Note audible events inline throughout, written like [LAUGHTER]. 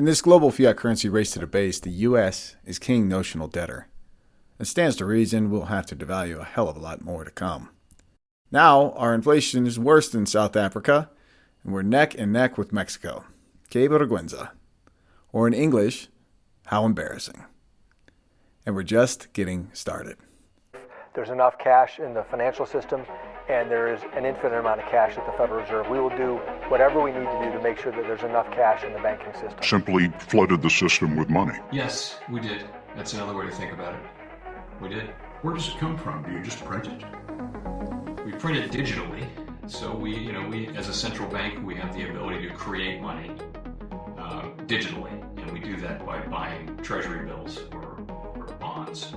In this global fiat currency race to the base, the U.S. is king notional debtor. It stands to reason we'll have to devalue a hell of a lot more to come. Now, our inflation is worse than South Africa, and we're neck and neck with Mexico. Que vergüenza. Or in English, how embarrassing. And we're just getting started. There's enough cash in the financial system, and there is an infinite amount of cash at the Federal Reserve. We will do whatever we need to do to make sure that there's enough cash in the banking system. Simply flooded the system with money. Yes, we did. That's another way to think about it. We did. Where does it come from? Do you just print it? We print it digitally. So we, you know, we as a central bank, we have the ability to create money uh, digitally, and we do that by buying treasury bills or, or bonds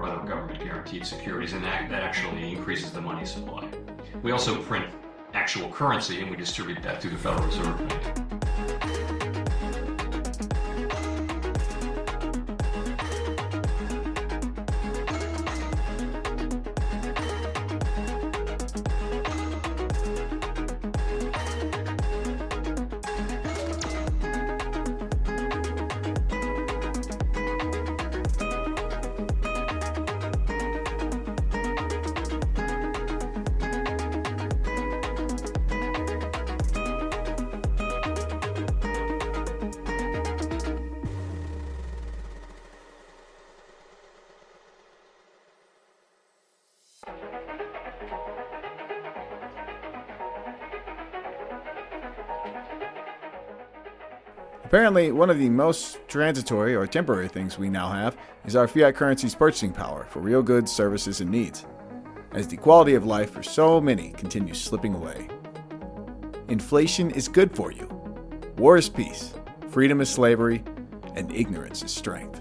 or other government guaranteed securities, and that, that actually increases the money supply. We also print actual currency, and we distribute that through the Federal Reserve Bank. Apparently, one of the most transitory or temporary things we now have is our fiat currency's purchasing power for real goods, services, and needs, as the quality of life for so many continues slipping away. Inflation is good for you. War is peace, freedom is slavery, and ignorance is strength.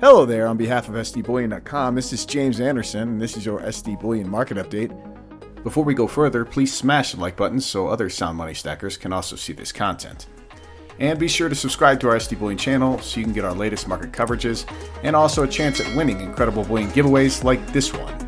Hello there, on behalf of SDBullion.com, this is James Anderson, and this is your SD Bullion Market Update. Before we go further, please smash the like button so other sound money stackers can also see this content. And be sure to subscribe to our SD Bullion channel so you can get our latest market coverages and also a chance at winning incredible bullion giveaways like this one.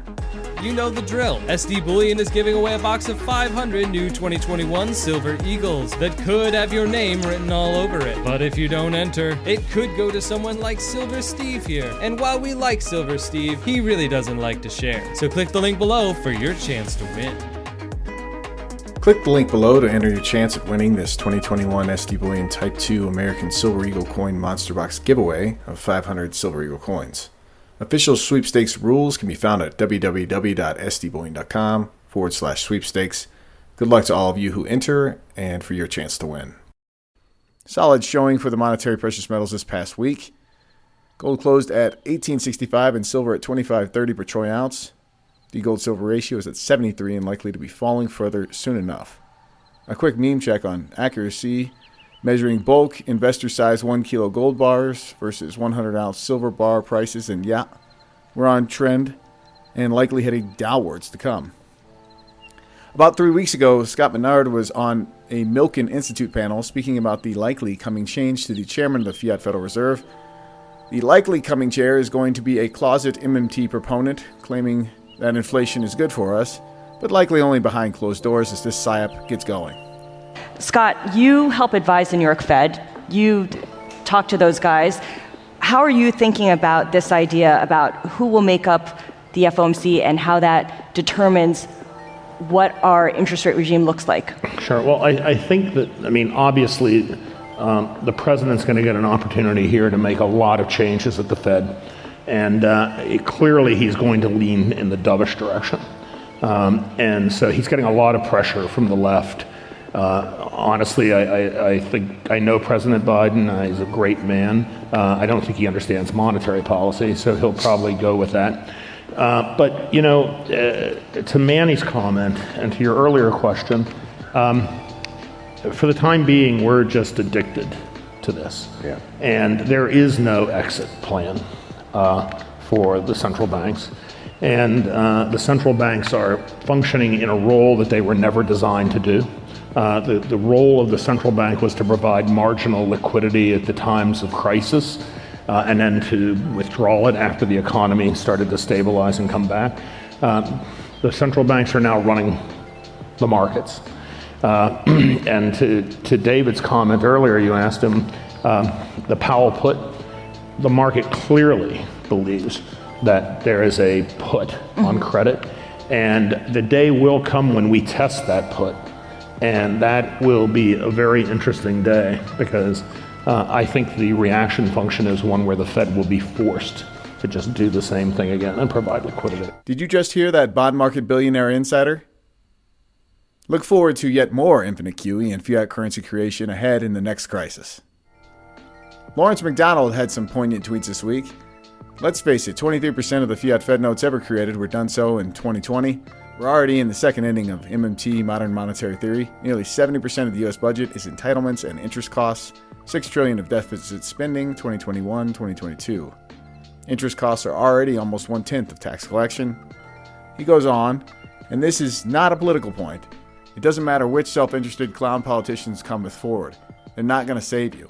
You know the drill. SD Bullion is giving away a box of 500 new 2021 Silver Eagles that could have your name written all over it. But if you don't enter, it could go to someone like Silver Steve here. And while we like Silver Steve, he really doesn't like to share. So click the link below for your chance to win. Click the link below to enter your chance at winning this 2021 SD Bullion Type 2 American Silver Eagle Coin Monster Box giveaway of 500 Silver Eagle coins. Official sweepstakes rules can be found at www.sdbullion.com forward slash sweepstakes. Good luck to all of you who enter and for your chance to win. Solid showing for the monetary precious metals this past week. Gold closed at 1865 and silver at 25.30 per troy ounce. The gold silver ratio is at 73 and likely to be falling further soon enough. A quick meme check on accuracy measuring bulk investor size 1 kilo gold bars versus 100 ounce silver bar prices, and yeah, we're on trend and likely heading downwards to come. About three weeks ago, Scott Minerd was on a Milken Institute panel speaking about the likely coming change to the chairman of the Fiat Federal Reserve. The likely coming chair is going to be a closet MMT proponent, claiming that inflation is good for us, but likely only behind closed doors as this psyop gets going. Scott, you help advise the New York Fed. You talk to those guys. How are you thinking about this idea about who will make up the FOMC and how that determines what our interest rate regime looks like? Sure. Well, I, I think that, I mean, obviously, um, the president's going to get an opportunity here to make a lot of changes at the Fed. And uh, it, clearly, he's going to lean in the dovish direction. Um, and so he's getting a lot of pressure from the left. Uh, honestly, I, I, I, think I know President Biden. Uh, he's a great man. Uh, I don't think he understands monetary policy, so he'll probably go with that. Uh, but, you know, uh, to Manny's comment and to your earlier question, um, for the time being, we're just addicted to this. Yeah. And there is no exit plan for the central banks. And the central banks are functioning in a role that they were never designed to do. Uh, the, the role of the central bank was to provide marginal liquidity at the times of crisis uh, and then to withdraw it after the economy started to stabilize and come back. Um, the central banks are now running the markets. Uh, [CLEARS THROAT] and to, to David's comment earlier, you asked him um, the Powell put, the market clearly believes that there is a put mm-hmm. on credit. And the day will come when we test that put. And that will be a very interesting day because uh, I think the reaction function is one where the Fed will be forced to just do the same thing again and provide liquidity. Did you just hear that bond market billionaire insider? Look forward to yet more infinite QE and fiat currency creation ahead in the next crisis. Lawrence McDonald had some poignant tweets this week. Let's face it, 23% of the fiat Fed notes ever created were done so in 2020. We're already in the second inning of MMT, modern monetary theory. Nearly 70% of the US budget is entitlements and interest costs, 6 trillion of deficit spending 2021-2022. Interest costs are already almost one tenth of tax collection. He goes on, and this is not a political point. It doesn't matter which self interested clown politicians come with forward, they're not going to save you.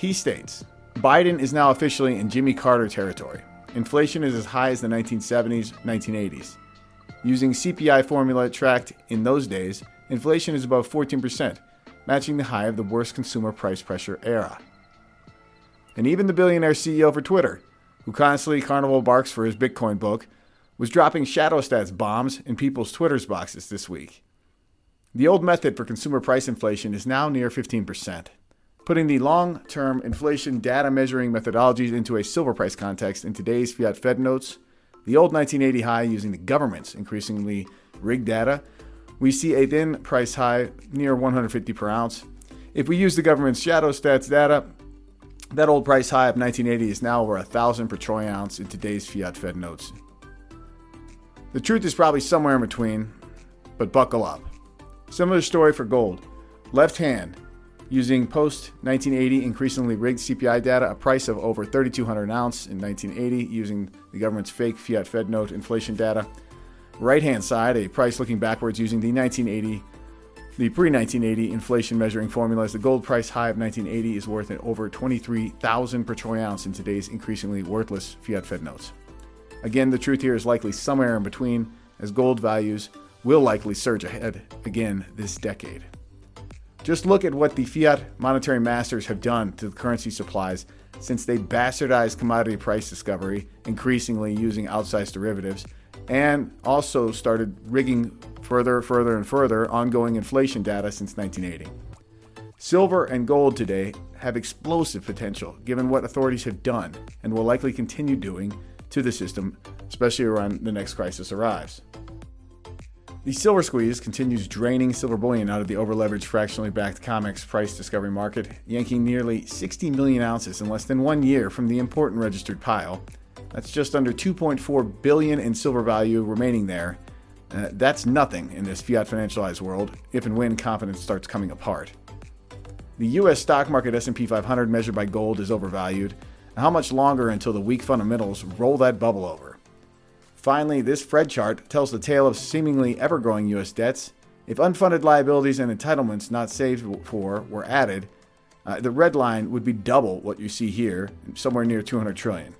He states Biden is now officially in Jimmy Carter territory. Inflation is as high as the 1970s, 1980s. Using CPI formula tracked in those days, inflation is above 14%, matching the high of the worst consumer price pressure era. And even the billionaire CEO for Twitter, who constantly carnival barks for his Bitcoin book, was dropping shadow stats bombs in people's Twitter's boxes this week. The old method for consumer price inflation is now near 15%. Putting the long term inflation data measuring methodologies into a silver price context in today's fiat Fed notes, the old 1980 high using the government's increasingly rigged data, we see a then price high near 150 per ounce. If we use the government's shadow stats data, that old price high of 1980 is now over 1,000 per troy ounce in today's fiat Fed notes. The truth is probably somewhere in between, but buckle up. Similar story for gold. Left hand, using post 1980 increasingly rigged CPI data, a price of over 3,200 an ounce in 1980 using the government's fake fiat Fed note inflation data. Right hand side, a price looking backwards using the 1980 the pre 1980 inflation measuring formulas, the gold price high of 1980 is worth over 23,000 per troy ounce in today's increasingly worthless fiat Fed notes. Again, the truth here is likely somewhere in between, as gold values will likely surge ahead again this decade. Just look at what the fiat monetary masters have done to the currency supplies since they bastardized commodity price discovery, increasingly using outsized derivatives, and also started rigging further, further, and further ongoing inflation data since 1980. Silver and gold today have explosive potential given what authorities have done and will likely continue doing to the system, especially around the next crisis arrives. The silver squeeze continues draining silver bullion out of the overleveraged fractionally backed COMEX price discovery market, yanking nearly 60 million ounces in less than one year from the important registered pile. That's just under 2.4 billion in silver value remaining there. Uh, that's nothing in this fiat financialized world if and when confidence starts coming apart. The US stock market S&P 500 measured by gold is overvalued. How much longer until the weak fundamentals roll that bubble over? Finally, this FRED chart tells the tale of seemingly ever growing U.S. debts. If unfunded liabilities and entitlements not saved for were added, uh, the red line would be double what you see here, somewhere near 200 trillion.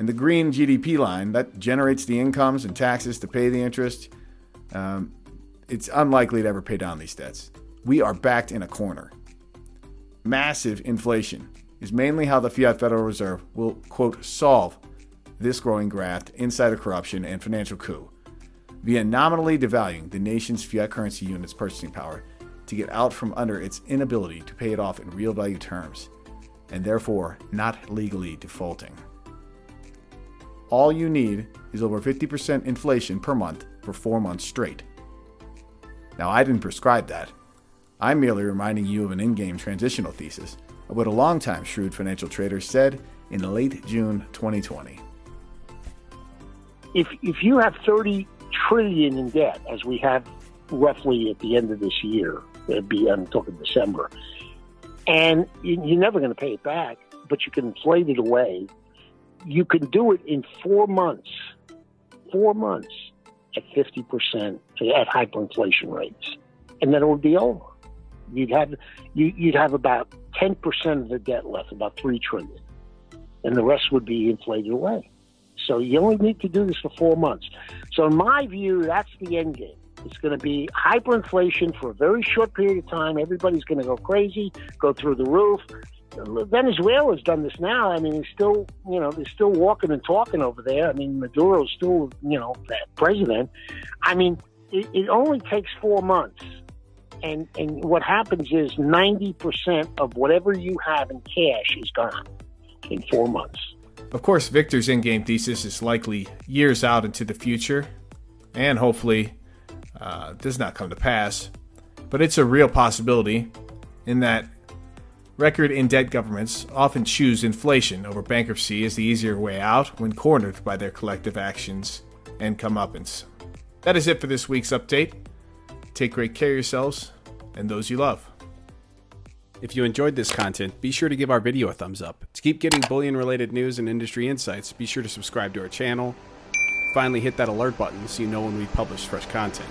And the green GDP line that generates the incomes and taxes to pay the interest, um, it's unlikely to ever pay down these debts. We are backed in a corner. Massive inflation is mainly how the fiat Federal Reserve will, quote, solve this growing graft, insider corruption, and financial coup via nominally devaluing the nation's fiat currency unit's purchasing power to get out from under its inability to pay it off in real value terms, and therefore not legally defaulting. All you need is over 50% inflation per month for four months straight. Now, I didn't prescribe that. I'm merely reminding you of an in game transitional thesis of what a longtime shrewd financial trader said in late June 2020 if if you have 30 trillion in debt, as we have roughly at the end of this year, it'd be I'm talking December, and you're never going to pay it back, but you can inflate it away. You can do it in four months, four months at 50 percent at hyperinflation rates, and then it would be over. You'd have you, you'd have about 10 percent of the debt left, about three trillion, and the rest would be inflated away. So you only need to do this for four months. So in my view, that's the end game. It's going to be hyperinflation for a very short period of time. Everybody's going to go crazy, go through the roof. Venezuela's done this now. I mean, he's still, you know, they're still walking and talking over there. I mean, Maduro's still, you know, president. I mean, it, it only takes four months. And, and what happens is 90% of whatever you have in cash is gone in four months. Of course, Victor's in game thesis is likely years out into the future, and hopefully uh, does not come to pass. But it's a real possibility in that record in debt governments often choose inflation over bankruptcy as the easier way out when cornered by their collective actions and comeuppance. That is it for this week's update. Take great care of yourselves and those you love. If you enjoyed this content, be sure to give our video a thumbs up. To keep getting bullion related news and industry insights, be sure to subscribe to our channel. Finally, hit that alert button so you know when we publish fresh content.